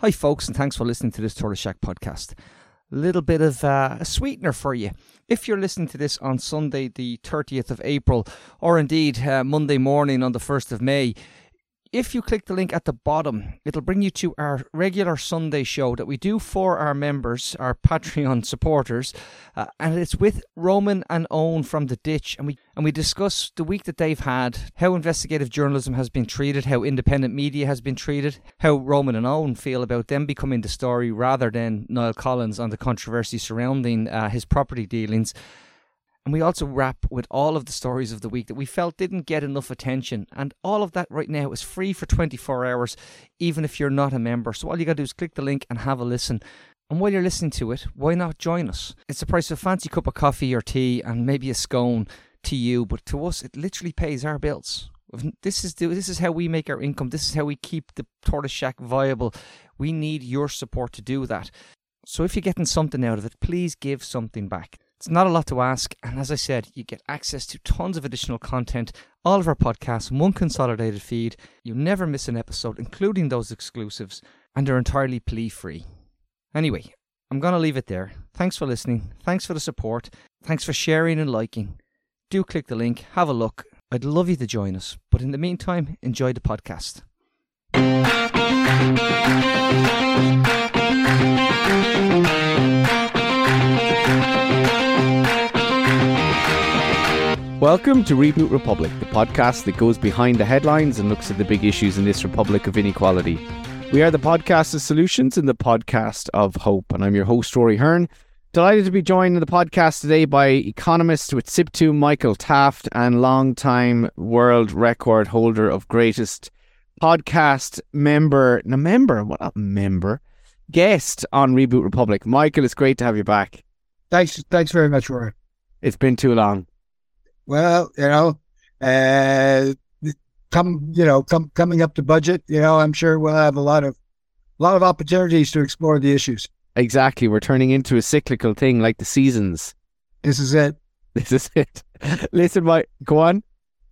Hi, folks, and thanks for listening to this Tortoise Shack podcast. A little bit of uh, a sweetener for you. If you're listening to this on Sunday, the 30th of April, or indeed uh, Monday morning on the 1st of May, if you click the link at the bottom, it'll bring you to our regular Sunday show that we do for our members, our Patreon supporters, uh, and it's with Roman and Eoghan from the Ditch, and we and we discuss the week that they've had, how investigative journalism has been treated, how independent media has been treated, how Roman and Eoghan feel about them becoming the story rather than Niall Collins on the controversy surrounding uh, his property dealings. And we also wrap with all of the stories of the week that we felt didn't get enough attention. And all of that right now is free for 24 hours, even if you're not a member. So all you got to do is click the link and have a listen. And while you're listening to it, why not join us? It's the price of a fancy cup of coffee or tea and maybe a scone to you, but to us, it literally pays our bills. This is this is how we make our income. This is how we keep the Tortoise Shack viable. We need your support to do that. So if you're getting something out of it, please give something back. It's not a lot to ask, and as I said, you get access to tons of additional content, all of our podcasts in one consolidated feed. You never miss an episode, including those exclusives, and they're entirely plea free. Anyway, I'm going to leave it there. Thanks for listening. Thanks for the support. Thanks for sharing and liking. Do click the link, have a look. I'd love you to join us, but in the meantime, enjoy the podcast. Welcome to Reboot Republic, the podcast that goes behind the headlines and looks at the big issues in this republic of inequality. We are the podcast of solutions and the podcast of hope, and I'm your host, Rory Hearne. Delighted to be joined in the podcast today by economist with SIPTU Michael Taft and long-time world record holder of greatest podcast member, no member, what a member, guest on Reboot Republic. Michael, it's great to have you back. Thanks, thanks very much, Rory. It's been too long. Well, you know, uh, come, you know, come coming up to budget, you know, I'm sure we'll have a lot of, a lot of opportunities to explore the issues. Exactly, we're turning into a cyclical thing like the seasons. This is it. This is it. Listen, Mike, go on.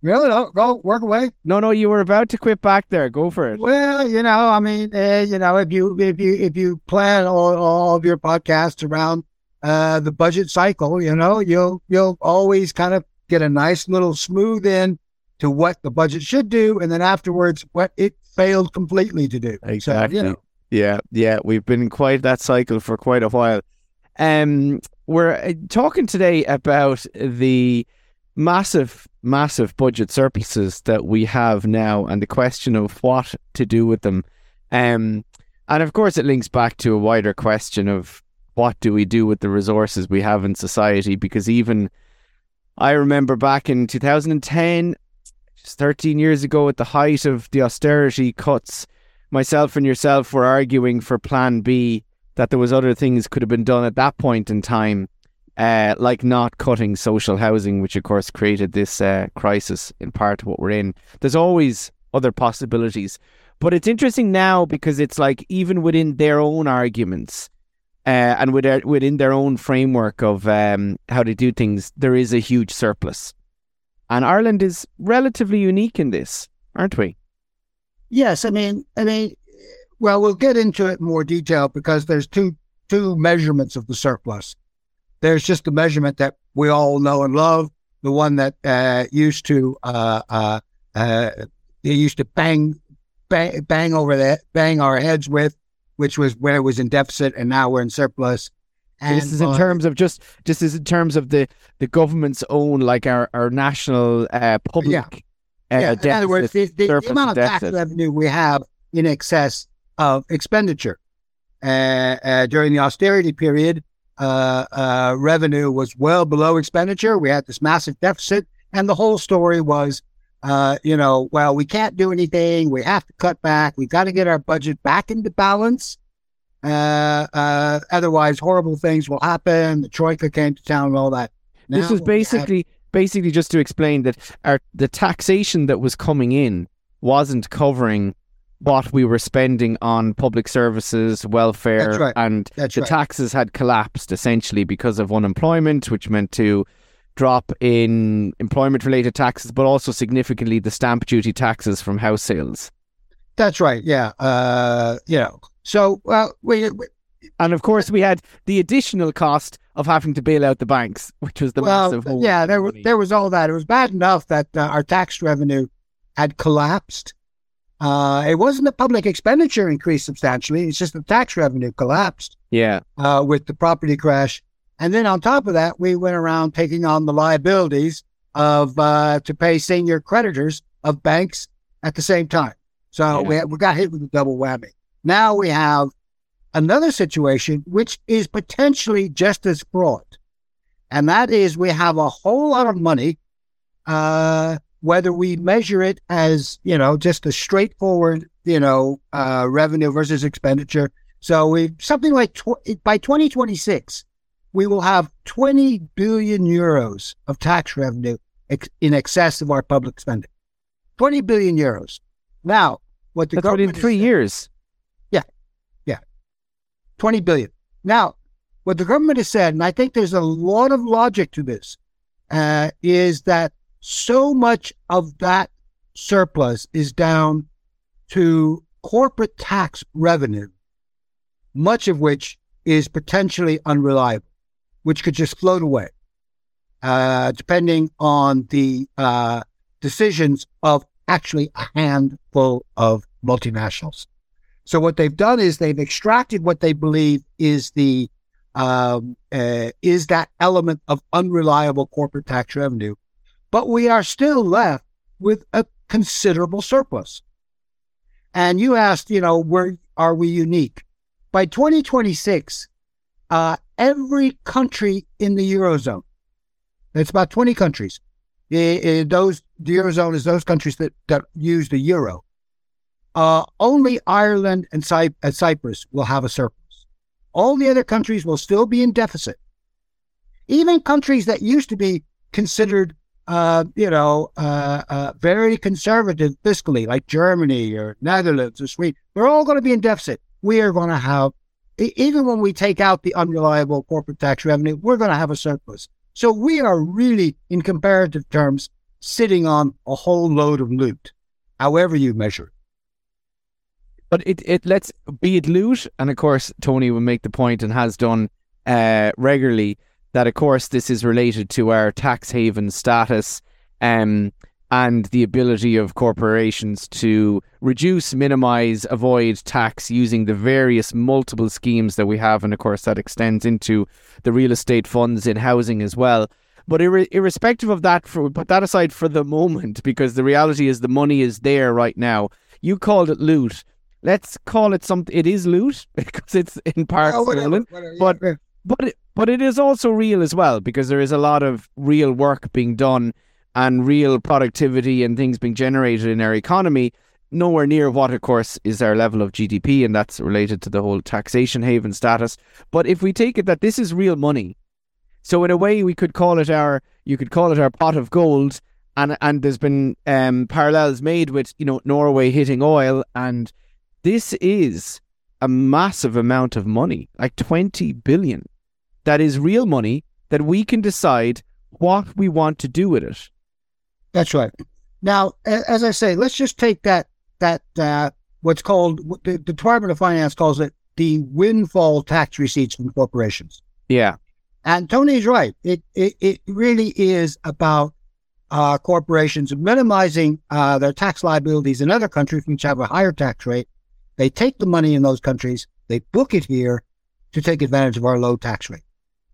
Really? No, go work away. No, no, you were about to quit back there. Go for it. Well, you know, I mean, uh, you know, if you if you if you plan all, all of your podcasts around uh, the budget cycle, you know, you'll you'll always kind of get a nice little smooth in to what the budget should do, and then afterwards what it failed completely to do. Exactly. So, you know. Yeah, yeah, we've been in quite that cycle for quite a while. Um, we're uh, talking today about the massive, massive budget surpluses that we have now, and the question of what to do with them. Um, and of course, it links back to a wider question of what do we do with the resources we have in society? Because even I remember back in 2010, just 13 years ago, at the height of the austerity cuts, myself and yourself were arguing for Plan B that there was other things could have been done at that point in time, uh, like not cutting social housing, which of course created this uh, crisis in part of what we're in. There's always other possibilities, but it's interesting now because it's like even within their own arguments, uh, and with within their own framework of um, how they do things, there is a huge surplus. And Ireland is relatively unique in this, aren't we? Yes, I mean, I mean, well, we'll get into it in more detail because there's two two measurements of the surplus. There's just the measurement that we all know and love, the one that uh, used to uh, uh, uh, used to bang, bang bang over that, bang our heads with which was where it was in deficit, and now we're in surplus. And, this is in uh, terms of just just as in terms of the the government's own like our our national uh, public. Yeah. Uh, yeah. In other words, the, the, the amount of tax revenue we have in excess of expenditure uh, uh, during the austerity period, uh, revenue was well below expenditure. We had this massive deficit, and the whole story was uh, you know, well, we can't do anything. We have to cut back. We've got to get our budget back into balance. Uh, uh, otherwise, horrible things will happen. The troika came to town and all that. Now this was basically, have... basically just to explain that our the taxation that was coming in wasn't covering what we were spending on public services, welfare, right. and That's the right. taxes had collapsed essentially because of unemployment, which meant to drop in employment related taxes, but also significantly the stamp duty taxes from house sales. That's right. Yeah. Uh, you know, So, well, we, we, and of course, we had the additional cost of having to bail out the banks, which was the well, massive. Yeah, there was there was all that. It was bad enough that uh, our tax revenue had collapsed. Uh, it wasn't the public expenditure increased substantially. It's just the tax revenue collapsed. Yeah. Uh, with the property crash, and then on top of that, we went around taking on the liabilities of uh, to pay senior creditors of banks at the same time. So yeah. we we got hit with a double whammy. Now we have another situation which is potentially just as fraught, and that is we have a whole lot of money. Uh, whether we measure it as you know just a straightforward you know uh, revenue versus expenditure. So we something like tw- by 2026, we will have 20 billion euros of tax revenue ex- in excess of our public spending. 20 billion euros. Now, what the That's government in three years. Yeah. Yeah. 20 billion. Now, what the government has said, and I think there's a lot of logic to this, uh, is that so much of that surplus is down to corporate tax revenue, much of which is potentially unreliable, which could just float away, uh, depending on the uh, decisions of actually a handful of multinationals. So what they've done is they've extracted what they believe is the um, uh, is that element of unreliable corporate tax revenue, but we are still left with a considerable surplus. And you asked, you know, where are we unique? By 2026, uh, every country in the eurozone, it's about 20 countries. those the eurozone is those countries that that use the euro. Uh, only Ireland and, Cy- and Cyprus will have a surplus. All the other countries will still be in deficit. Even countries that used to be considered, uh, you know, uh, uh very conservative fiscally, like Germany or Netherlands or Sweden, they're all going to be in deficit. We are going to have, even when we take out the unreliable corporate tax revenue, we're going to have a surplus. So we are really, in comparative terms, sitting on a whole load of loot, however you measure it. But it, it lets be it loot, and of course Tony will make the point and has done uh, regularly that of course this is related to our tax haven status um, and the ability of corporations to reduce, minimize, avoid tax using the various multiple schemes that we have, and of course that extends into the real estate funds in housing as well. But ir- irrespective of that, for, put that aside for the moment, because the reality is the money is there right now. You called it loot let's call it something. It is loot because it's in part oh, stolen, but but it, but it is also real as well because there is a lot of real work being done and real productivity and things being generated in our economy. Nowhere near what, of course, is our level of GDP, and that's related to the whole taxation haven status. But if we take it that this is real money, so in a way we could call it our, you could call it our pot of gold, and and there's been um, parallels made with you know Norway hitting oil and this is a massive amount of money, like 20 billion. That is real money that we can decide what we want to do with it. That's right. Now, as I say, let's just take that that uh, what's called the, Department of Finance calls it the windfall tax receipts from corporations. Yeah, and Tony's right. It it, it really is about uh, corporations minimizing uh, their tax liabilities in other countries which have a higher tax rate they take the money in those countries, they book it here to take advantage of our low tax rate.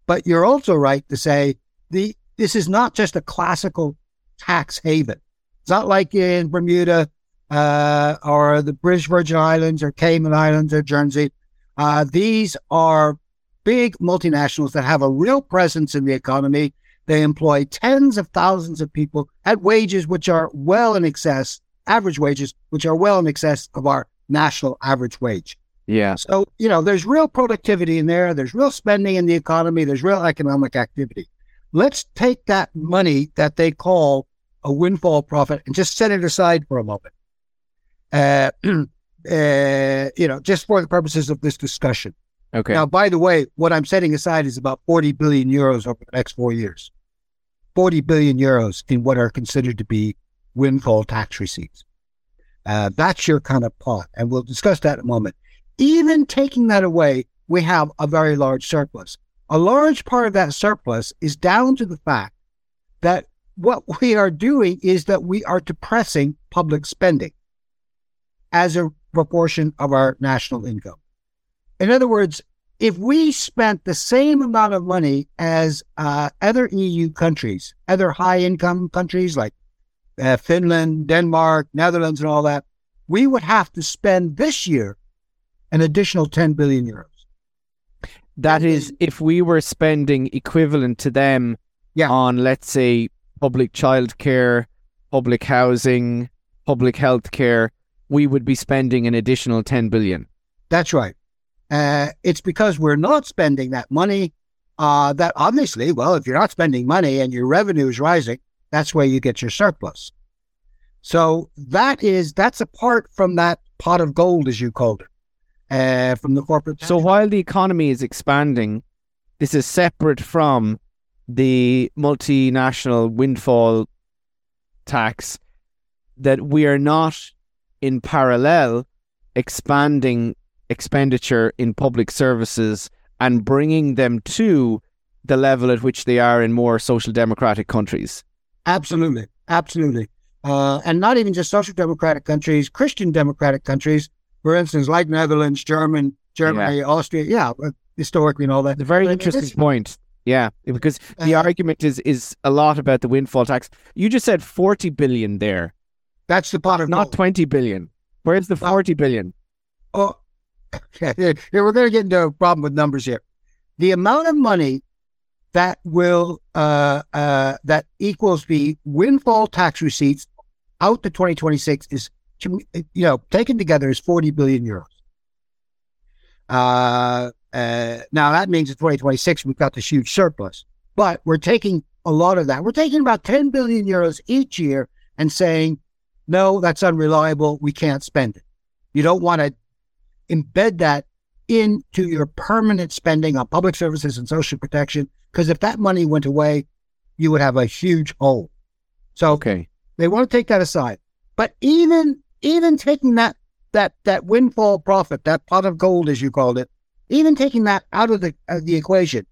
But you're also right to say the this is not just a classical tax haven. It's not like in Bermuda uh, or the British Virgin Islands or Cayman Islands or Jersey. Uh, these are big multinationals that have a real presence in the economy. They employ tens of thousands of people at wages which are well in excess, average wages, which are well in excess of our national average wage. Yeah. So, you know, there's real productivity in there. There's real spending in the economy. There's real economic activity. Let's take that money that they call a windfall profit and just set it aside for a moment. Uh, uh, you know, just for the purposes of this discussion. Okay. Now, by the way, what I'm setting aside is about 40 billion euros over the next four years. 40 billion euros in what are considered to be windfall tax receipts. Uh, that's your kind of pot. And we'll discuss that in a moment. even taking that away, we have a very large surplus. A large part of that surplus is down to the fact that what we are doing is that we are depressing public spending as a proportion of our national income. In other words, if we spent the same amount of money as uh, other EU countries, other high income countries like uh, Finland, Denmark, Netherlands, and all that, we would have to spend this year an additional 10 billion euros. That is, if we were spending equivalent to them yeah. on, let's say, public childcare, public housing, public health care, we would be spending an additional 10 billion. That's right. Uh, it's because we're not spending that money uh, that obviously, well, if you're not spending money and your revenue is rising, that's where you get your surplus. So that is that's apart from that pot of gold, as you called it uh, from the corporate. So while the economy is expanding, this is separate from the multinational windfall tax that we are not in parallel expanding expenditure in public services and bringing them to the level at which they are in more social democratic countries. Absolutely. Absolutely. Uh, and not even just social democratic countries, Christian democratic countries for instance, like Netherlands, German, Germany, yeah. Austria, yeah, historically and all that. The very but interesting point. Yeah, because the uh, argument is is a lot about the windfall tax. You just said forty billion there. That's the pot of not gold. twenty billion. Where's the forty billion? Oh, here we're going to get into a problem with numbers here. The amount of money that will uh, uh, that equals the windfall tax receipts out to 2026 is you know, taken together is 40 billion euros. Uh, uh, now that means in 2026 we've got this huge surplus, but we're taking a lot of that. We're taking about 10 billion euros each year and saying, no, that's unreliable. We can't spend it. You don't want to embed that into your permanent spending on public services and social protection because if that money went away, you would have a huge hole. So okay. they want to take that aside. But even even taking that that that windfall profit, that pot of gold as you called it, even taking that out of the of the equation,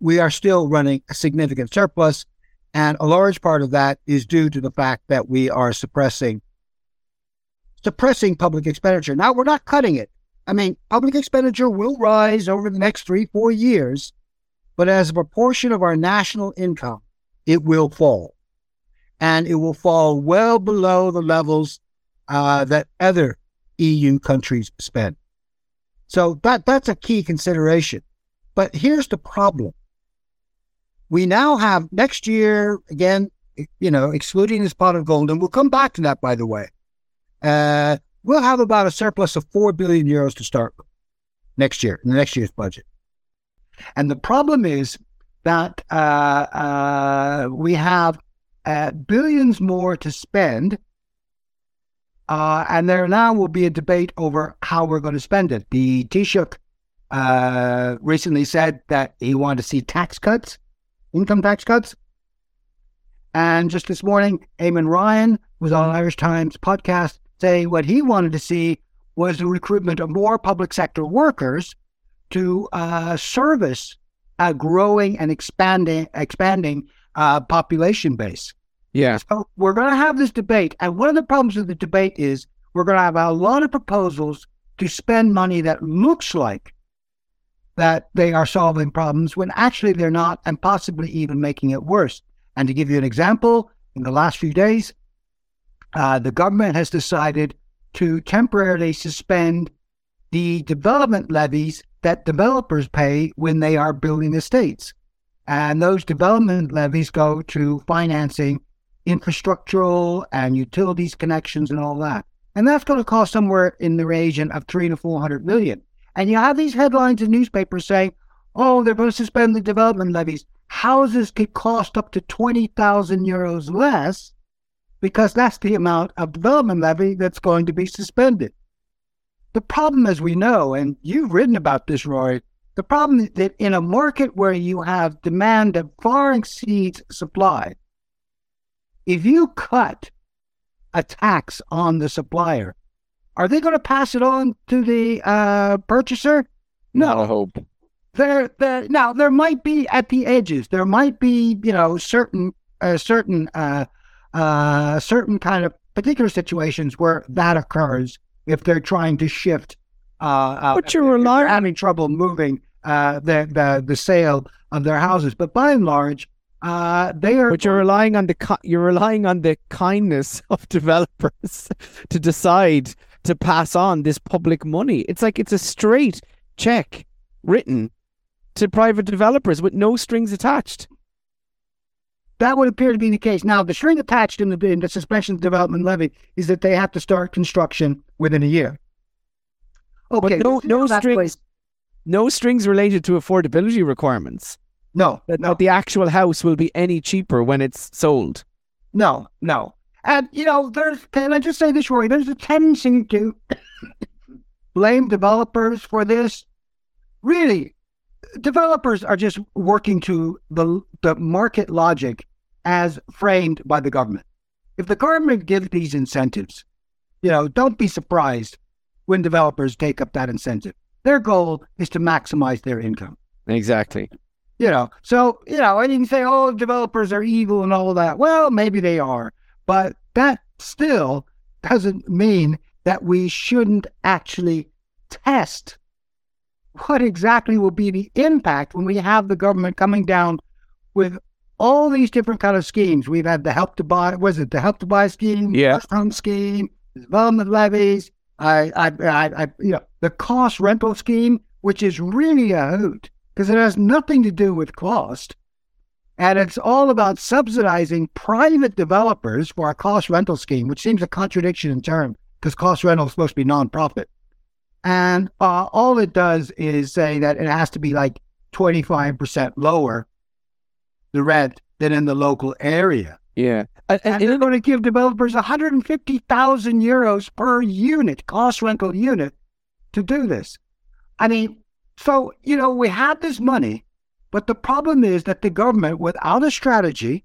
we are still running a significant surplus, and a large part of that is due to the fact that we are suppressing suppressing public expenditure. Now we're not cutting it. I mean, public expenditure will rise over the next three, four years, but as a proportion of our national income, it will fall. And it will fall well below the levels uh, that other EU countries spend. So that that's a key consideration. But here's the problem. We now have next year, again, you know, excluding this pot of gold, and we'll come back to that, by the way. Uh, we'll have about a surplus of 4 billion euros to start next year, in the next year's budget. And the problem is that uh, uh, we have uh, billions more to spend uh, and there now will be a debate over how we're going to spend it. The Taoiseach uh, recently said that he wanted to see tax cuts, income tax cuts. And just this morning, Eamon Ryan was on Irish Times podcast saying what he wanted to see was the recruitment of more public sector workers to uh, service a growing and expanding expanding uh, population base. Yeah. So we're going to have this debate. And one of the problems with the debate is we're going to have a lot of proposals to spend money that looks like that they are solving problems when actually they're not, and possibly even making it worse. And to give you an example, in the last few days, uh, the government has decided to temporarily suspend the development levies that developers pay when they are building estates. And those development levies go to financing infrastructural and utilities connections and all that. And that's going to cost somewhere in the region of three to 400 million. And you have these headlines in newspapers saying, oh, they're going to suspend the development levies. Houses could cost up to 20,000 euros less because that's the amount of development levy that's going to be suspended. The problem, as we know, and you've written about this, Roy, the problem is that in a market where you have demand that far exceeds supply, if you cut a tax on the supplier, Are they going to pass it on to the uh, purchaser? No. I hope. There, there. Now there might be at the edges. There might be, you know, certain, uh, certain, uh, uh, certain kind of particular situations where that occurs if they're trying to shift. Uh, but you're relying having trouble moving uh, the the the sale of their houses. But by and large, uh, they are. But you're relying on the you're relying on the kindness of developers to decide to pass on this public money. It's like it's a straight check written to private developers with no strings attached. That would appear to be the case. Now, the string attached in the, in the suspension development levy is that they have to start construction within a year. Okay, but no, no strings, place. no strings related to affordability requirements. No, that, no. that the actual house will be any cheaper when it's sold. No, no. And you know, there's can I just say this, Rory? There's a tendency to blame developers for this. Really, developers are just working to the the market logic as framed by the government. If the government gives these incentives, you know, don't be surprised when developers take up that incentive. Their goal is to maximize their income. Exactly. You know, so, you know, and you can say, oh, developers are evil and all of that. Well, maybe they are, but that still doesn't mean that we shouldn't actually test what exactly will be the impact when we have the government coming down with all these different kind of schemes. We've had the help to buy, was it the help to buy scheme, yeah, home scheme, development levies, I, I, I, I, you know, the cost rental scheme, which is really a hoot because it has nothing to do with cost. And it's all about subsidizing private developers for a cost rental scheme, which seems a contradiction in term because cost rental is supposed to be nonprofit. And uh, all it does is say that it has to be like 25% lower the rent than in the local area. Yeah. And, and, and they're going to give developers 150,000 euros per unit, cost rental unit, to do this. I mean, so, you know, we have this money, but the problem is that the government, without a strategy,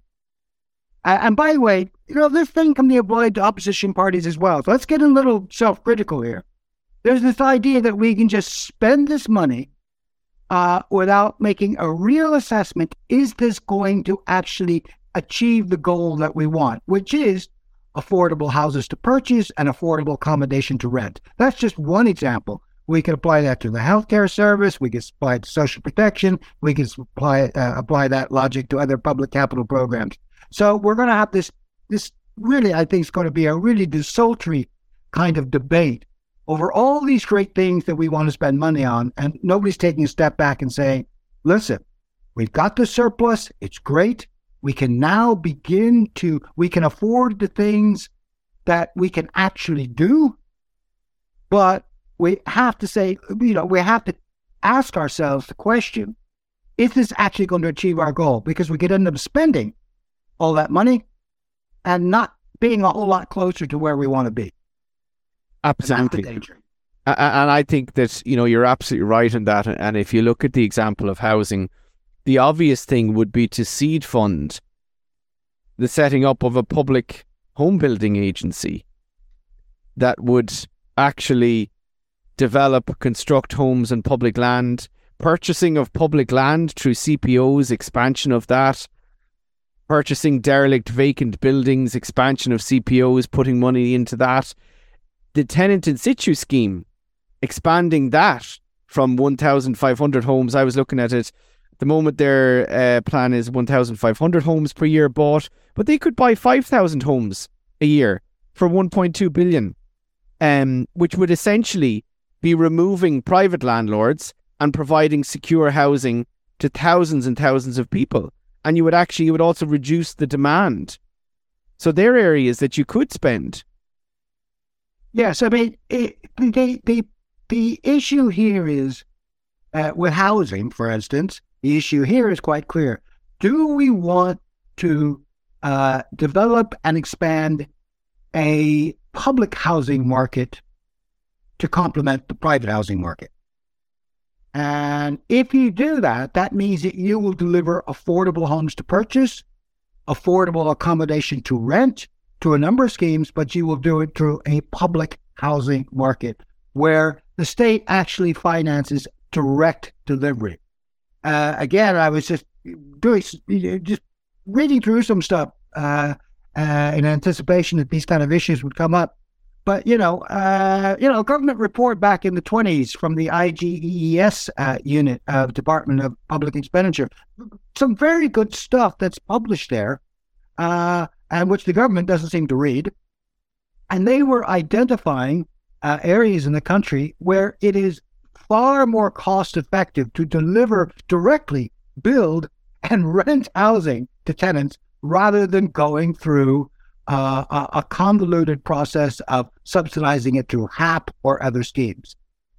and by the way, you know, this thing can be applied to opposition parties as well. So let's get a little self critical here. There's this idea that we can just spend this money uh, without making a real assessment. Is this going to actually achieve the goal that we want, which is affordable houses to purchase and affordable accommodation to rent? That's just one example. We can apply that to the healthcare service. We can apply it to social protection. We can apply uh, apply that logic to other public capital programs. So we're going to have this this really, I think, is going to be a really desultory kind of debate over all these great things that we want to spend money on, and nobody's taking a step back and saying, "Listen, we've got the surplus. It's great. We can now begin to we can afford the things that we can actually do, but we have to say, you know, we have to ask ourselves the question is this actually going to achieve our goal? Because we could end up spending all that money and not being a whole lot closer to where we want to be. Absolutely. And, and I think that, you know, you're absolutely right in that. And if you look at the example of housing, the obvious thing would be to seed fund the setting up of a public home building agency that would actually develop, construct homes on public land, purchasing of public land through CPOs, expansion of that, purchasing derelict vacant buildings, expansion of CPOs, putting money into that. The tenant in situ scheme, expanding that from 1,500 homes. I was looking at it. The moment, their uh, plan is 1,500 homes per year bought, but they could buy 5,000 homes a year for 1.2 billion, um, which would essentially be removing private landlords and providing secure housing to thousands and thousands of people. And you would actually, you would also reduce the demand. So there are areas that you could spend. Yes, I mean, it, the, the, the issue here is uh, with housing, for instance, the issue here is quite clear. Do we want to uh, develop and expand a public housing market to complement the private housing market. And if you do that, that means that you will deliver affordable homes to purchase, affordable accommodation to rent to a number of schemes, but you will do it through a public housing market where the state actually finances direct delivery. Uh, again, I was just doing, just reading through some stuff uh, uh, in anticipation that these kind of issues would come up. But you know, uh, you know, government report back in the twenties from the IGEES uh, unit of Department of Public Expenditure, some very good stuff that's published there, uh, and which the government doesn't seem to read. And they were identifying uh, areas in the country where it is far more cost effective to deliver directly, build, and rent housing to tenants rather than going through uh, a, a convoluted process of subsidizing it through HAP or other schemes.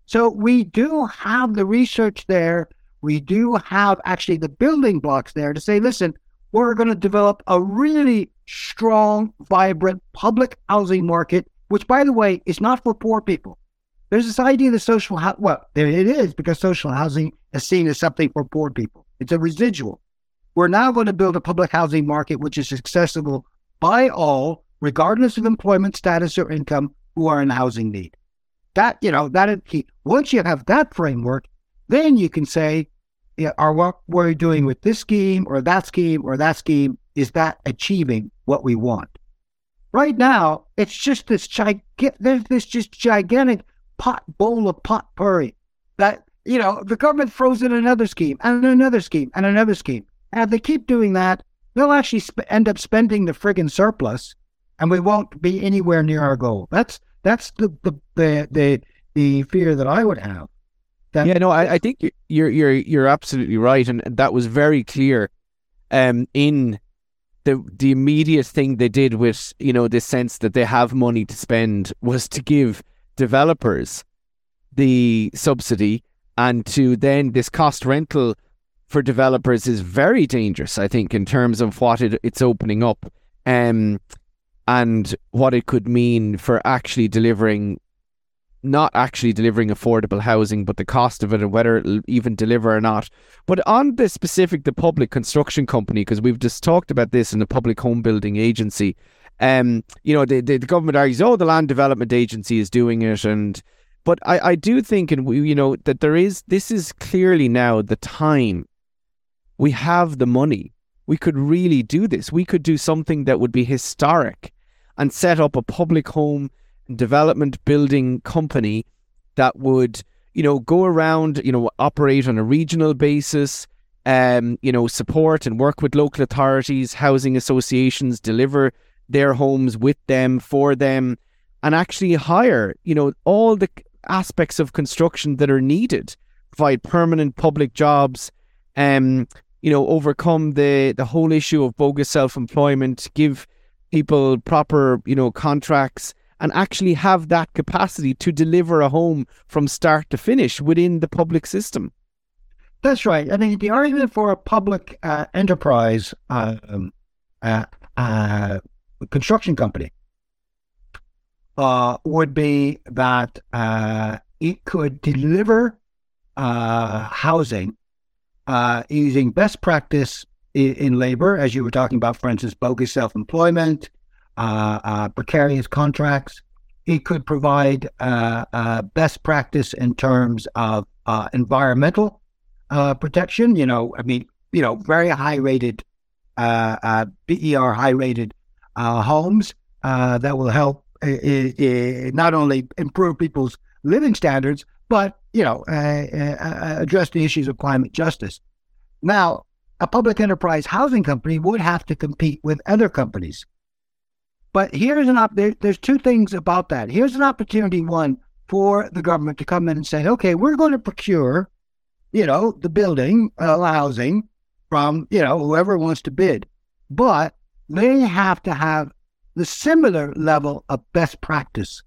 So we do have the research there. We do have actually the building blocks there to say, listen, we're going to develop a really strong, vibrant public housing market, which, by the way, is not for poor people. There's this idea that social housing, well, there it is because social housing is seen as something for poor people. It's a residual. We're now going to build a public housing market which is accessible by all, regardless of employment status or income, who are in housing need. That, you know, that is key. Once you have that framework, then you can say, yeah, are what we're doing with this scheme or that scheme or that scheme, is that achieving what we want? Right now, it's just this gigantic, this just gigantic pot bowl of potpourri that, you know, the government throws in another scheme and another scheme and another scheme. And if they keep doing that, they'll actually sp- end up spending the friggin' surplus, and we won't be anywhere near our goal. That's that's the the the the, the fear that I would have. That yeah, no, I, I think you're you're you're absolutely right, and that was very clear. Um, in the the immediate thing they did with you know this sense that they have money to spend was to give developers the subsidy and to then this cost rental for developers is very dangerous, I think, in terms of what it, it's opening up um, and what it could mean for actually delivering, not actually delivering affordable housing, but the cost of it and whether it'll even deliver or not. But on the specific, the public construction company, because we've just talked about this in the public home building agency, um, you know, the, the, the government argues, oh, the land development agency is doing it and but I, I do think, and we, you know, that there is this is clearly now the time we have the money. We could really do this. We could do something that would be historic and set up a public home development building company that would, you know, go around, you know, operate on a regional basis, um, you know, support and work with local authorities, housing associations, deliver their homes with them, for them, and actually hire, you know, all the aspects of construction that are needed, provide permanent public jobs, um, you know, overcome the the whole issue of bogus self employment, give people proper, you know, contracts and actually have that capacity to deliver a home from start to finish within the public system. That's right. I mean, the argument for a public uh, enterprise um, uh, uh, construction company uh, would be that uh, it could deliver uh, housing uh, using best practice in, in, labor, as you were talking about, for instance, bogus self employment, uh, uh, precarious contracts. It could provide uh, uh, best practice in terms of uh, environmental protection. You know, I mean, you know, very high rated, BER high rated homes that will help not only improve people's living standards, but you know, uh, uh, address the issues of climate justice. Now, a public enterprise housing company would have to compete with other companies. But here's an op- there, there's two things about that. Here's an opportunity one for the government to come in and say, okay, we're going to procure, you know, the building, uh, housing from, you know, whoever wants to bid. But they have to have the similar level of best practice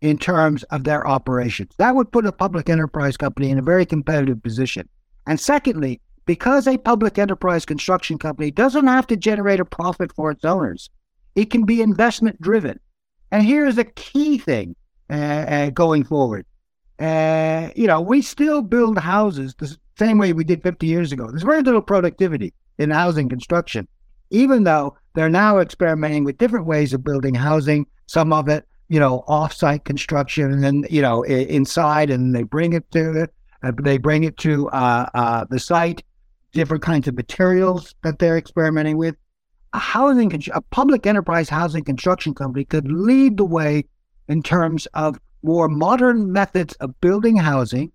in terms of their operations. That would put a public enterprise company in a very competitive position. And secondly, because a public enterprise construction company doesn't have to generate a profit for its owners, it can be investment driven. And here's a key thing uh, uh, going forward. Uh, you know, we still build houses the same way we did 50 years ago. There's very little productivity in housing construction, even though they're now experimenting with different ways of building housing. Some of it you know, off-site construction, and then you know, inside, and they bring it to it. Uh, they bring it to uh, uh, the site. Different kinds of materials that they're experimenting with. A housing, a public enterprise housing construction company could lead the way in terms of more modern methods of building housing,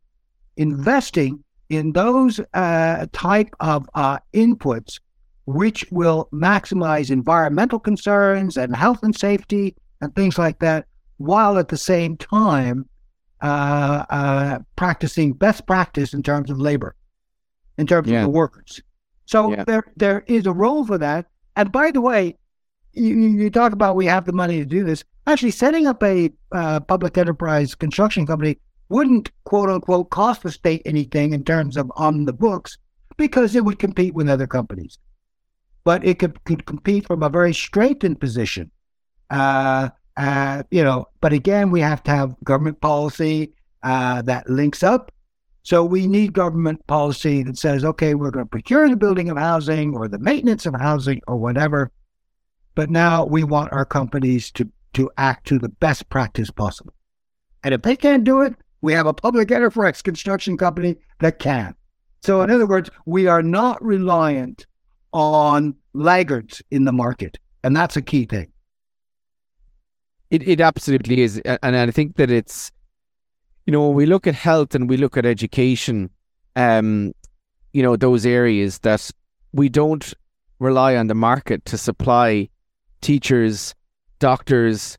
investing in those uh, type of uh, inputs which will maximize environmental concerns and health and safety and things like that, while at the same time uh, uh, practicing best practice in terms of labor, in terms yeah. of the workers. So yeah. there there is a role for that. And by the way, you, you talk about we have the money to do this. Actually, setting up a uh, public enterprise construction company wouldn't quote unquote cost the state anything in terms of on the books because it would compete with other companies but it could, could compete from a very strengthened position. Uh, uh, you know, but again, we have to have government policy uh, that links up. So we need government policy that says, okay, we're going to procure the building of housing or the maintenance of housing or whatever. But now we want our companies to, to act to the best practice possible. And if they can't do it, we have a public enterprise construction company that can. So, in other words, we are not reliant on laggards in the market. And that's a key thing. It, it absolutely is. And I think that it's, you know, when we look at health and we look at education, um, you know, those areas that we don't rely on the market to supply teachers, doctors.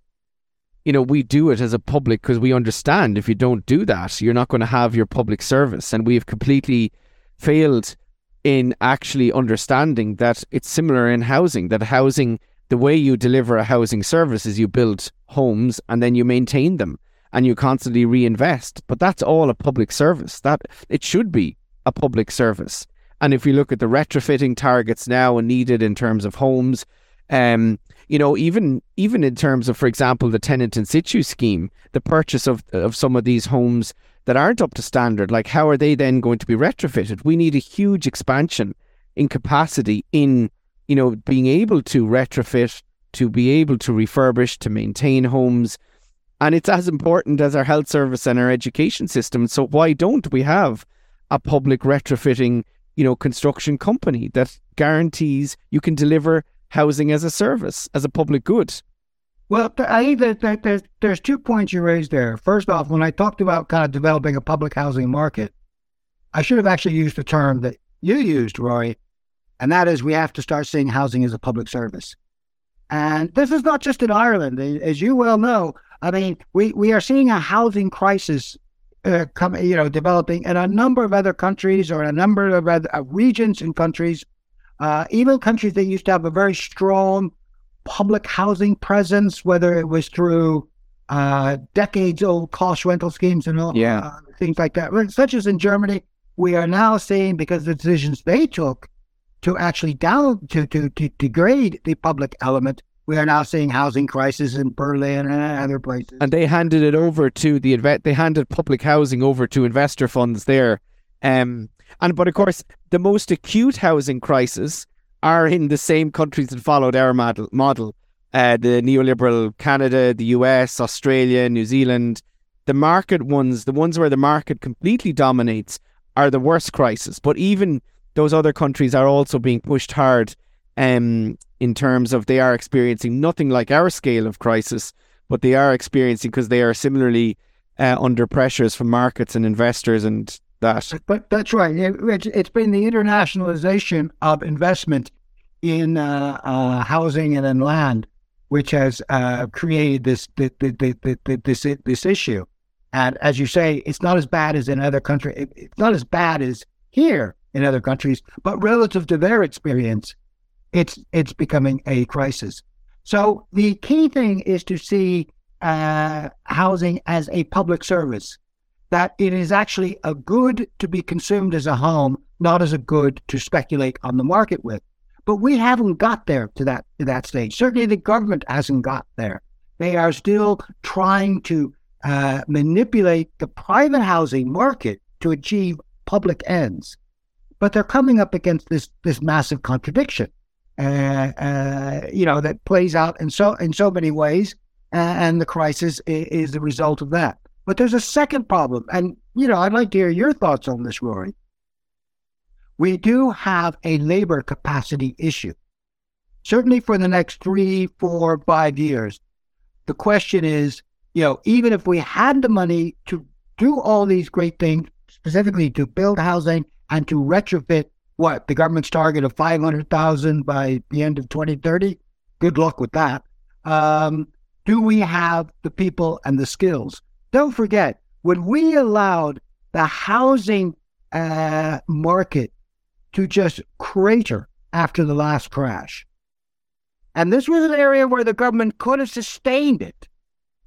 You know, we do it as a public because we understand if you don't do that, you're not going to have your public service. And we've completely failed in actually understanding that it's similar in housing, that housing, the way you deliver a housing service is you build homes and then you maintain them and you constantly reinvest. But that's all a public service. That it should be a public service. And if we look at the retrofitting targets now and needed in terms of homes, um, you know, even even in terms of, for example, the tenant in situ scheme, the purchase of of some of these homes that aren't up to standard, like how are they then going to be retrofitted? We need a huge expansion in capacity in, you know, being able to retrofit, to be able to refurbish, to maintain homes. And it's as important as our health service and our education system. So why don't we have a public retrofitting, you know, construction company that guarantees you can deliver housing as a service, as a public good? Well, I think that, there's, there's two points you raised there. First off, when I talked about kind of developing a public housing market, I should have actually used the term that you used, Rory, and that is we have to start seeing housing as a public service. And this is not just in Ireland, as you well know. I mean, we, we are seeing a housing crisis uh, come, you know, developing in a number of other countries or a number of other uh, regions and countries, uh, even countries that used to have a very strong public housing presence, whether it was through uh, decades old cost rental schemes and all, yeah. Uh, things like that. Such as in Germany, we are now seeing because the decisions they took to actually down to, to, to degrade the public element, we are now seeing housing crisis in Berlin and other places. And they handed it over to the they handed public housing over to investor funds there. Um, and but of course, the most acute housing crisis are in the same countries that followed our model, model uh, the neoliberal Canada, the US, Australia, New Zealand. The market ones, the ones where the market completely dominates, are the worst crisis. But even those other countries are also being pushed hard um, in terms of they are experiencing nothing like our scale of crisis, but they are experiencing because they are similarly uh, under pressures from markets and investors and that. But that's right. It, it's been the internationalization of investment in uh, uh, housing and in land, which has uh, created this this, this this issue. And as you say, it's not as bad as in other countries. It's not as bad as here in other countries, but relative to their experience, it's it's becoming a crisis. So the key thing is to see uh, housing as a public service, that it is actually a good to be consumed as a home, not as a good to speculate on the market with. But we haven't got there to that to that stage. Certainly, the government hasn't got there. They are still trying to uh, manipulate the private housing market to achieve public ends, but they're coming up against this this massive contradiction. Uh, uh, you know that plays out in so in so many ways. and the crisis is the result of that. But there's a second problem, and you know I'd like to hear your thoughts on this, Rory. We do have a labor capacity issue. Certainly for the next three, four, five years. The question is, you know, even if we had the money to do all these great things, specifically to build housing and to retrofit what the government's target of 500,000 by the end of 2030, good luck with that. Um, do we have the people and the skills? Don't forget, when we allowed the housing uh, market to just crater after the last crash, and this was an area where the government could have sustained it.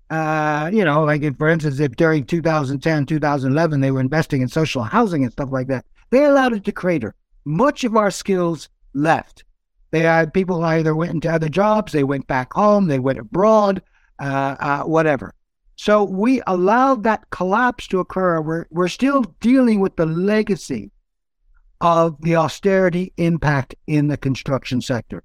Uh, you know, like if, for instance, if during 2010, 2011, they were investing in social housing and stuff like that, they allowed it to crater. Much of our skills left. They had people either went into other jobs, they went back home, they went abroad, uh, uh, whatever. So we allowed that collapse to occur. We're, we're still dealing with the legacy of the austerity impact in the construction sector.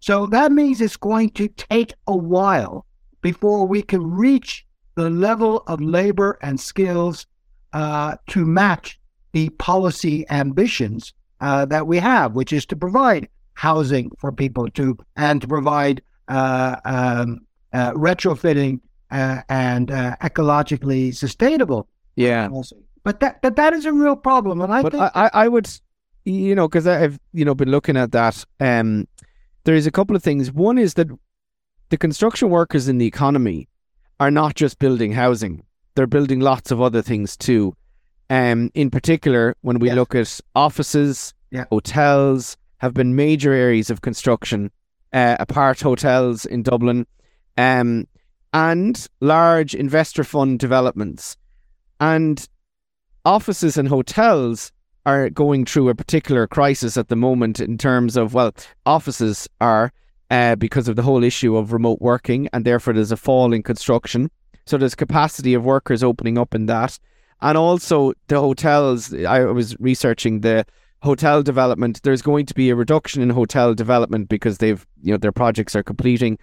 So that means it's going to take a while before we can reach the level of labor and skills uh, to match the policy ambitions uh, that we have, which is to provide housing for people to and to provide uh, um, uh, retrofitting uh, and uh, ecologically sustainable. Yeah, but that but that is a real problem, and I but think I, I would, you know, because I've you know been looking at that. Um, there is a couple of things. One is that the construction workers in the economy are not just building housing; they're building lots of other things too. Um, in particular, when we yes. look at offices, yeah. hotels, have been major areas of construction, uh, apart hotels in Dublin, um, and large investor fund developments. And offices and hotels are going through a particular crisis at the moment in terms of, well, offices are uh, because of the whole issue of remote working, and therefore there's a fall in construction. So there's capacity of workers opening up in that. And also the hotels, I was researching the hotel development, there's going to be a reduction in hotel development because they've, you know, their projects are completing.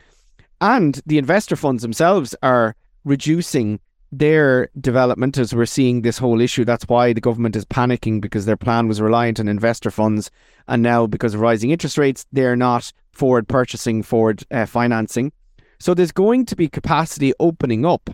And the investor funds themselves are reducing their development as we're seeing this whole issue. That's why the government is panicking because their plan was reliant on investor funds. And now, because of rising interest rates, they're not forward purchasing, forward uh, financing. So there's going to be capacity opening up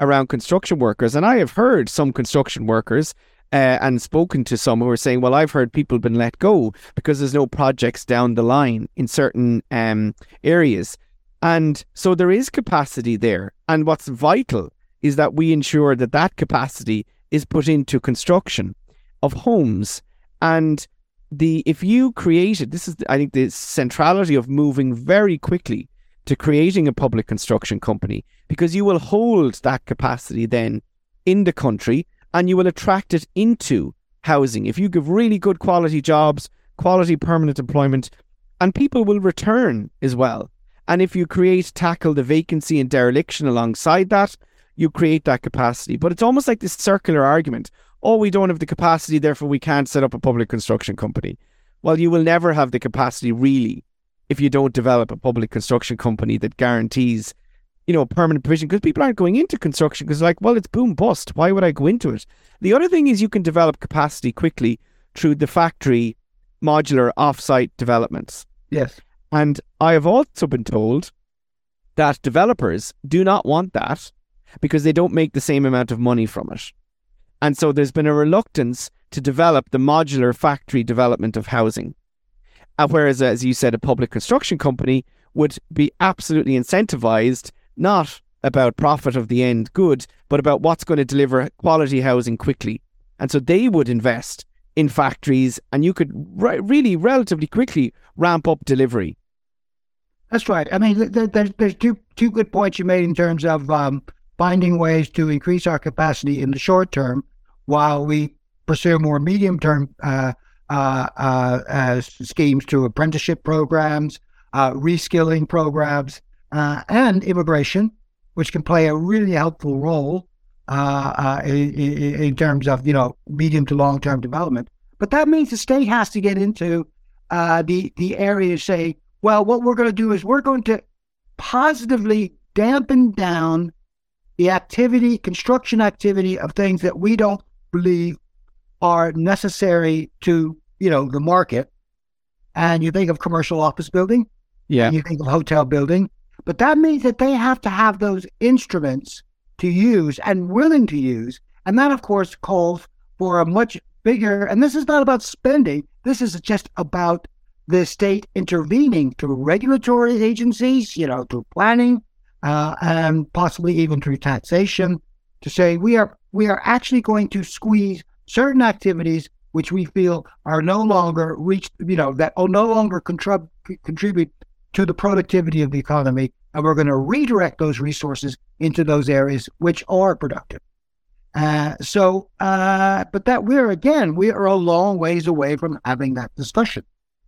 around construction workers. And I have heard some construction workers uh, and spoken to some who are saying, well, I've heard people been let go because there's no projects down the line in certain um, areas. And so there is capacity there. And what's vital is that we ensure that that capacity is put into construction of homes. And the if you create it, this is I think the centrality of moving very quickly to creating a public construction company because you will hold that capacity then in the country and you will attract it into housing. If you give really good quality jobs, quality permanent employment, and people will return as well. And if you create, tackle the vacancy and dereliction alongside that, you create that capacity. But it's almost like this circular argument. Oh, we don't have the capacity, therefore we can't set up a public construction company. Well, you will never have the capacity really if you don't develop a public construction company that guarantees you know, permanent provision because people aren't going into construction because like, well, it's boom bust. Why would I go into it? The other thing is you can develop capacity quickly through the factory modular offsite developments. Yes. And I have also been told that developers do not want that because they don't make the same amount of money from it. And so there's been a reluctance to develop the modular factory development of housing. Uh, whereas, as you said, a public construction company would be absolutely incentivized not about profit of the end good, but about what's going to deliver quality housing quickly. And so they would invest in factories, and you could re- really relatively quickly ramp up delivery. That's right. I mean, there's, there's two two good points you made in terms of um, finding ways to increase our capacity in the short term, while we pursue more medium term uh, schemes through apprenticeship programs, uh, reskilling programs, uh, and immigration, which can play a really helpful role uh, uh, in, in, terms of you know medium to long term development. But that means the state has to get into uh, the the area say, well, what we're going to do is we're going to positively dampen down the activity, construction activity of things that we don't believe are necessary to, you know, the market. And you think of commercial office building, yeah. You think of hotel building, but that means that they have to have those instruments to use and willing to use. And that, of course, calls for a much bigger, and this is not about spending, this is just about the state intervening through regulatory agencies, you know, through planning, uh, and possibly even through taxation to say we are we are actually going to squeeze certain activities which we feel are no longer reached, you know, that will no longer contrib- contribute to the productivity of the economy, and we're going to redirect those resources into those areas which are productive. Uh, so, uh, but that we're again, we are a long ways away from having that discussion.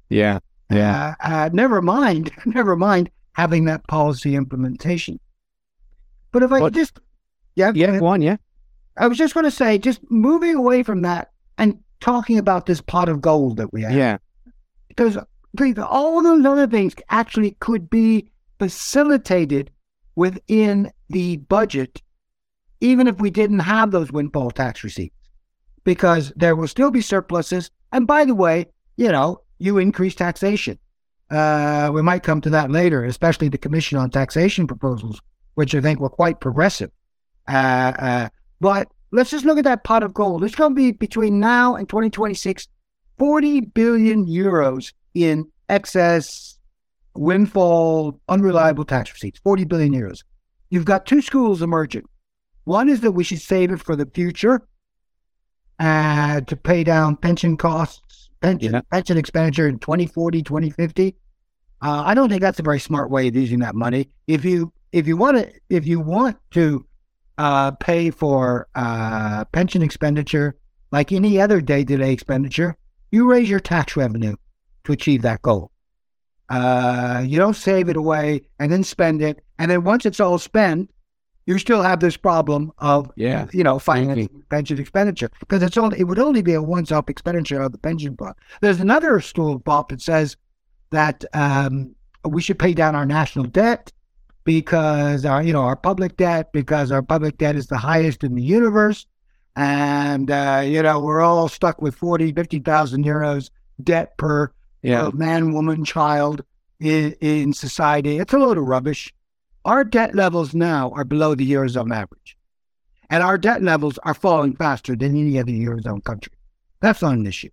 Yeah, yeah. Uh, uh never mind, never mind having that policy implementation. But if I just, yeah, yeah, go on, yeah. I was just going to say, just moving away from that and talking about this pot of gold that we have. Yeah. Because all those other things actually could be facilitated within the budget, even if we didn't have those windfall tax receipts, because there will still be surpluses. And by the way, you know, you increase taxation. Uh, we might come to that later, especially the Commission on Taxation proposals, which I think were quite progressive. Uh, uh, but let's just look at that pot of gold. It's going to be between now and 2026, 40 billion euros in excess windfall unreliable tax receipts, 40 billion euros. You've got two schools emerging. One is that we should save it for the future uh, to pay down pension costs, pension, yeah. pension expenditure in 2040, 2050. Uh, I don't think that's a very smart way of using that money. If you if you want to if you want to uh, pay for uh, pension expenditure like any other day to day expenditure, you raise your tax revenue to achieve that goal. Uh, you don't save it away and then spend it, and then once it's all spent, you still have this problem of yeah, you know, financing pension expenditure. Because it's only it would only be a once-off expenditure of the pension fund. There's another school of thought that says that um, we should pay down our national debt because our you know our public debt because our public debt is the highest in the universe, and uh, you know we're all stuck with 40, 50,000 euros debt per yeah. uh, man, woman, child in, in society. It's a load of rubbish. Our debt levels now are below the Eurozone average. And our debt levels are falling faster than any other Eurozone country. That's not an issue.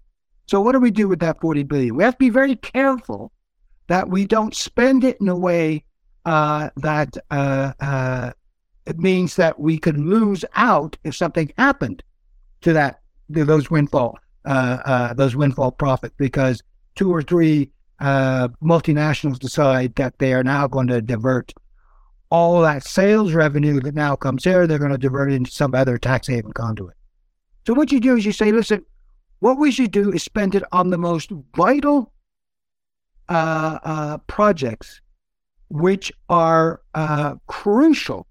So what do we do with that 40 billion? We have to be very careful that we don't spend it in a way uh, that uh, uh, it means that we could lose out if something happened to that to those windfall uh, uh, those windfall profits because two or three multinationals decide that they are now going to divert all that sales revenue that now comes here, they're going to divert it into some other tax haven conduit. So what you do is you say, listen, what we should do is spend it on the most vital projects which are uh, crucial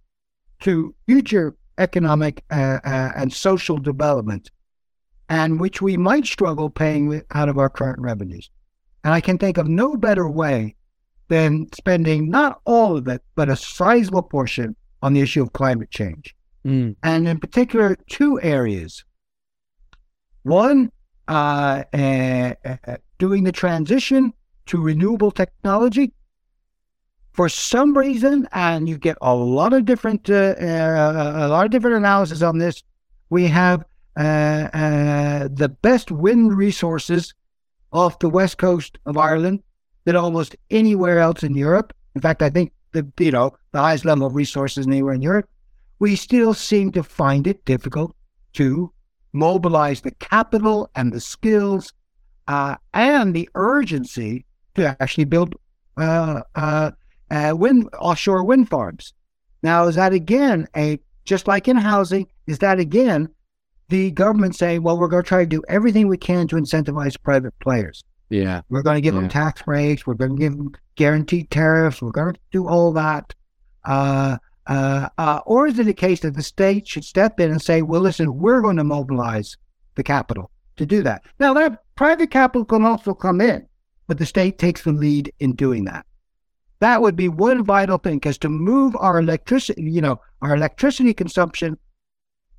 to future economic uh, uh, and social development and which we might struggle paying out of our current revenues. And I can think of no better way than spending not all of it, but a sizable portion on the issue of climate change. Mm. And in particular, two areas. One, uh, uh, uh, doing the transition to renewable technology. For some reason, and you get a lot of different, uh, uh, a lot of different analysis on this. We have uh, the best wind resources off the west coast of Ireland than almost anywhere else in Europe. In fact, I think the you know the highest level of resources anywhere in Europe. We still seem to find it difficult to mobilize the capital and the skills uh, and the urgency to actually build uh, wind offshore wind farms. Now, is that again a just like in housing? Is that again the government saying, well, we're going to try to do everything we can to incentivize private players. Yeah. We're going to give yeah. them tax breaks. We're going to give them guaranteed tariffs. We're going to do all that. Uh, uh, uh, or is it a case that the state should step in and say, well, listen, we're going to mobilize the capital to do that? Now, that private capital can also come in, but the state takes the lead in doing that. That would be one vital thing because to move our electricity, you know, our electricity consumption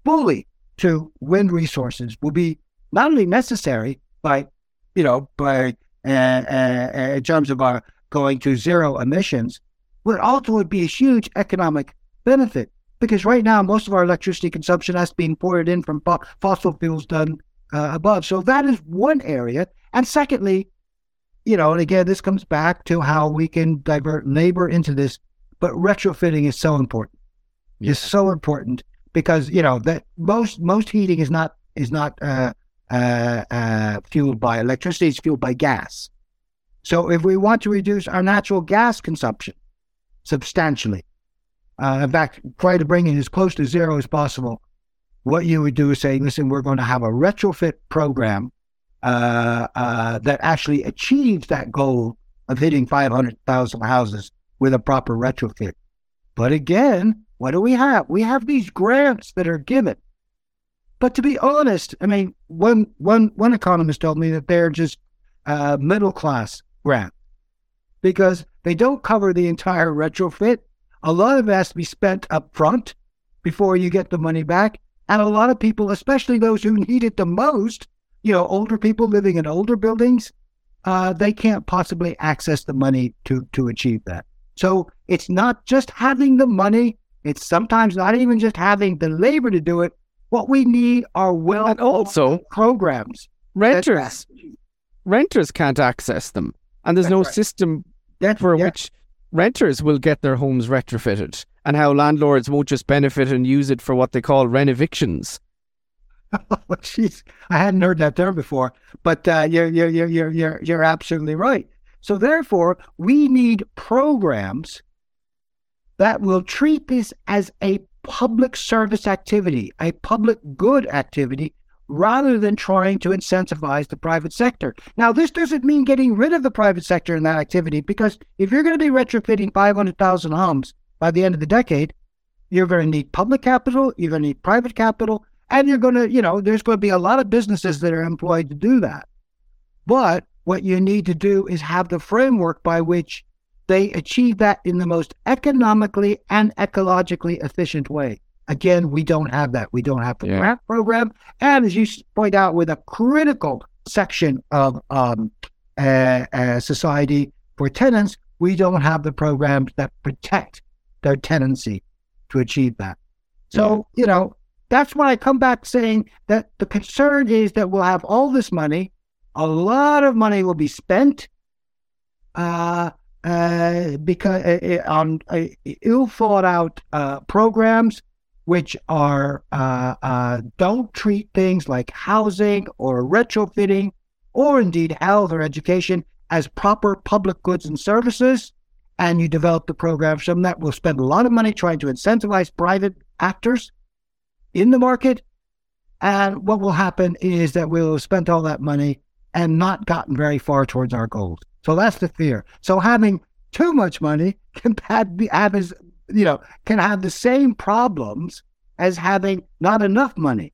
fully to wind resources will be not only necessary by, you know, by uh, uh, uh, in terms of our going to zero emissions, but also would be a huge economic benefit because right now most of our electricity consumption has been poured in from fossil fuels done uh, above. So that is one area. And secondly, you know, and again, this comes back to how we can divert labor into this, but retrofitting is so important. Yeah. It's so important because you know that most most heating is not is not uh, uh, uh, fueled by electricity; it's fueled by gas. So if we want to reduce our natural gas consumption substantially, uh, in fact, try to bring it as close to zero as possible, what you would do is say, listen, we're going to have a retrofit program uh, uh, that actually achieves that goal of hitting 500,000 houses with a proper retrofit. But again, what do we have? We have these grants that are given. But to be honest, I mean, one, one, one economist told me that they're just uh, middle class grants because they don't cover the entire retrofit. A lot of it has to be spent up front before you get the money back. And a lot of people, especially those who need it the most, you know, older people living in older buildings, uh, they can't possibly access the money to to achieve that. So it's not just having the money; it's sometimes not even just having the labor to do it. What we need are well and also programs. Renters, renters can't access them, and there's no right. system That's, for yeah. which renters will get their homes retrofitted, and how landlords won't just benefit and use it for what they call renovictions. jeez, I hadn't heard that term before, but uh, you're, you're, you're, you're, you're absolutely right. So, therefore, we need programs that will treat this as a public service activity, a public good activity, rather than trying to incentivize the private sector. Now, this doesn't mean getting rid of the private sector in that activity, because if you're going to be retrofitting 500,000 homes by the end of the decade, you're going to need public capital, you're going to need private capital, and you're going to, you know, there's going to be a lot of businesses that are employed to do that. But what you need to do is have the framework by which they achieve that in the most economically and ecologically efficient way. Again, we don't have that. We don't have the yeah. grant program. And as you point out, with a critical section of um, uh, uh, society for tenants, we don't have the programs that protect their tenancy to achieve that. So, yeah. you know, that's why I come back saying that the concern is that we'll have all this money, a lot of money will be spent uh, uh, because uh, uh on uh, ill thought out uh, programs which are don't treat things like housing or retrofitting or indeed health or education as proper public goods and services. And you develop the program from that will spend a lot of money trying to incentivize private actors in the market. And what will happen is that we'll have spent all that money and not gotten very far towards our goals. So that's the fear. So having too much money can have, you know, can have the same problems as having not enough money.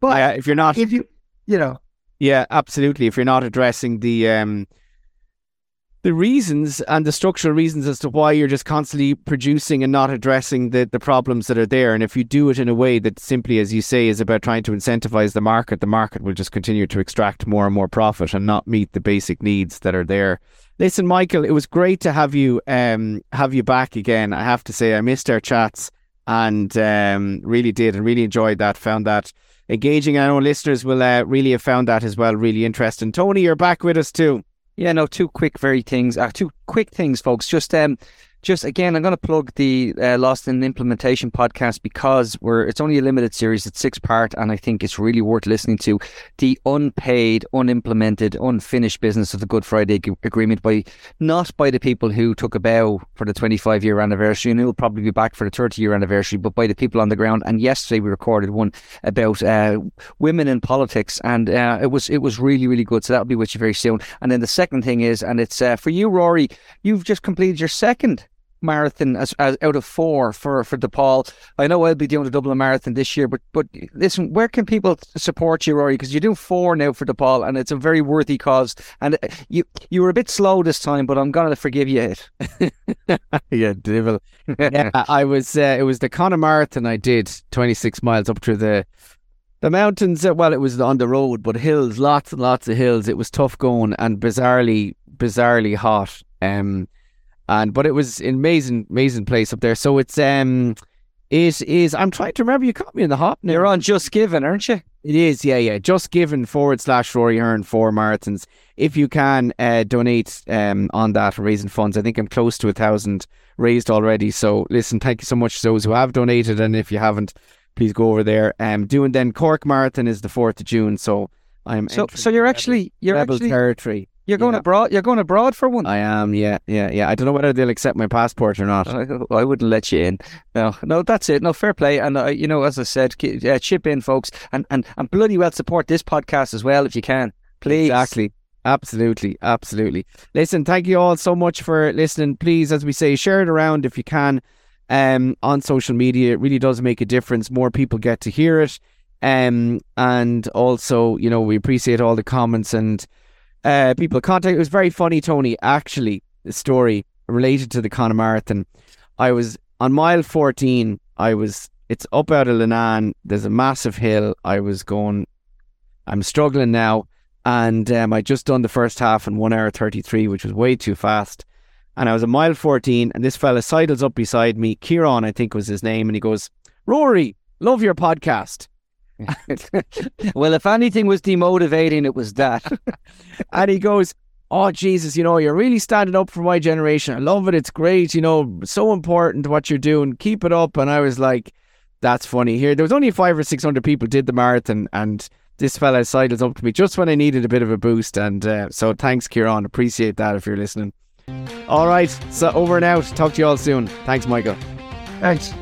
But uh, if you're not, if you, you know, yeah, absolutely. If you're not addressing the um, the reasons and the structural reasons as to why you're just constantly producing and not addressing the, the problems that are there. And if you do it in a way that simply, as you say, is about trying to incentivize the market, the market will just continue to extract more and more profit and not meet the basic needs that are there. Listen, Michael, it was great to have you um, have you back again. I have to say, I missed our chats and um, really did and really enjoyed that. Found that engaging. I know listeners will uh, really have found that as well really interesting. Tony, you're back with us too. Yeah, no, two quick, very things. Uh, two quick things, folks. Just um, just again, I'm going to plug the uh, Lost in Implementation podcast because we're it's only a limited series. It's six part, and I think it's really worth listening to. The unpaid, unimplemented, unfinished business of the Good Friday G- Agreement by not by the people who took a bow for the 25 year anniversary and it'll probably be back for the 30 year anniversary, but by the people on the ground. And yesterday we recorded one about uh, women in politics, and uh, it was it was really really good. So that'll be with you very soon. And then the second thing is, and it's uh, for you, Rory. You've just completed your second marathon as, as out of four for for DePaul. I know I'll be doing a Dublin marathon this year, but but listen, where can people support you, Rory? Because you're doing four now for DePaul, and it's a very worthy cause. And uh, you you were a bit slow this time, but I'm gonna forgive you it. yeah, devil. yeah, I was. Uh, it was the Connemara Marathon. I did 26 miles up through the the mountains. Uh, well, it was on the road, but hills, lots and lots of hills. It was tough going and bizarrely, bizarrely hot. Um, and but it was an amazing, amazing place up there. So it's um, it is. I'm trying to remember. You caught me in the hop. Now. You're on Just Giving, aren't you? It is. Yeah, yeah. Just Giving forward slash Rory Hearne for marathons. If you can uh, donate um on that raising funds, I think I'm close to a thousand raised already. So listen, thank you so much to those who have donated, and if you haven't, please go over there. Um, doing then Cork Marathon is the fourth of June. So I'm so so you're actually you're rebel actually, territory. You're going yeah. abroad. You're going abroad for one. I am. Yeah, yeah, yeah. I don't know whether they'll accept my passport or not. I, I wouldn't let you in. No, no, that's it. No, fair play. And uh, you know, as I said, uh, chip in, folks, and and and bloody well support this podcast as well if you can, please. Exactly. Absolutely, absolutely. Listen, thank you all so much for listening. Please, as we say, share it around if you can um, on social media. It really does make a difference. More people get to hear it. Um, and also, you know, we appreciate all the comments and uh, people contact. It was very funny, Tony. Actually, the story related to the Connemara Marathon. I was on mile 14. I was, it's up out of Leenane. There's a massive hill. I was going, I'm struggling now. And um, I just done the first half in one hour 33, which was way too fast. And I was a mile 14, and this fella sidles up beside me. Kieran, I think was his name. And he goes, Rory, love your podcast. well, if anything was demotivating, it was that. and he goes, Oh, Jesus, you know, you're really standing up for my generation. I love it. It's great. You know, so important what you're doing. Keep it up. And I was like, That's funny. Here, there was only five or 600 people did the marathon. And this fella sidles up to me just when I needed a bit of a boost. And uh, so thanks, Kieran. Appreciate that if you're listening. All right. So over and out. Talk to you all soon. Thanks, Michael. Thanks.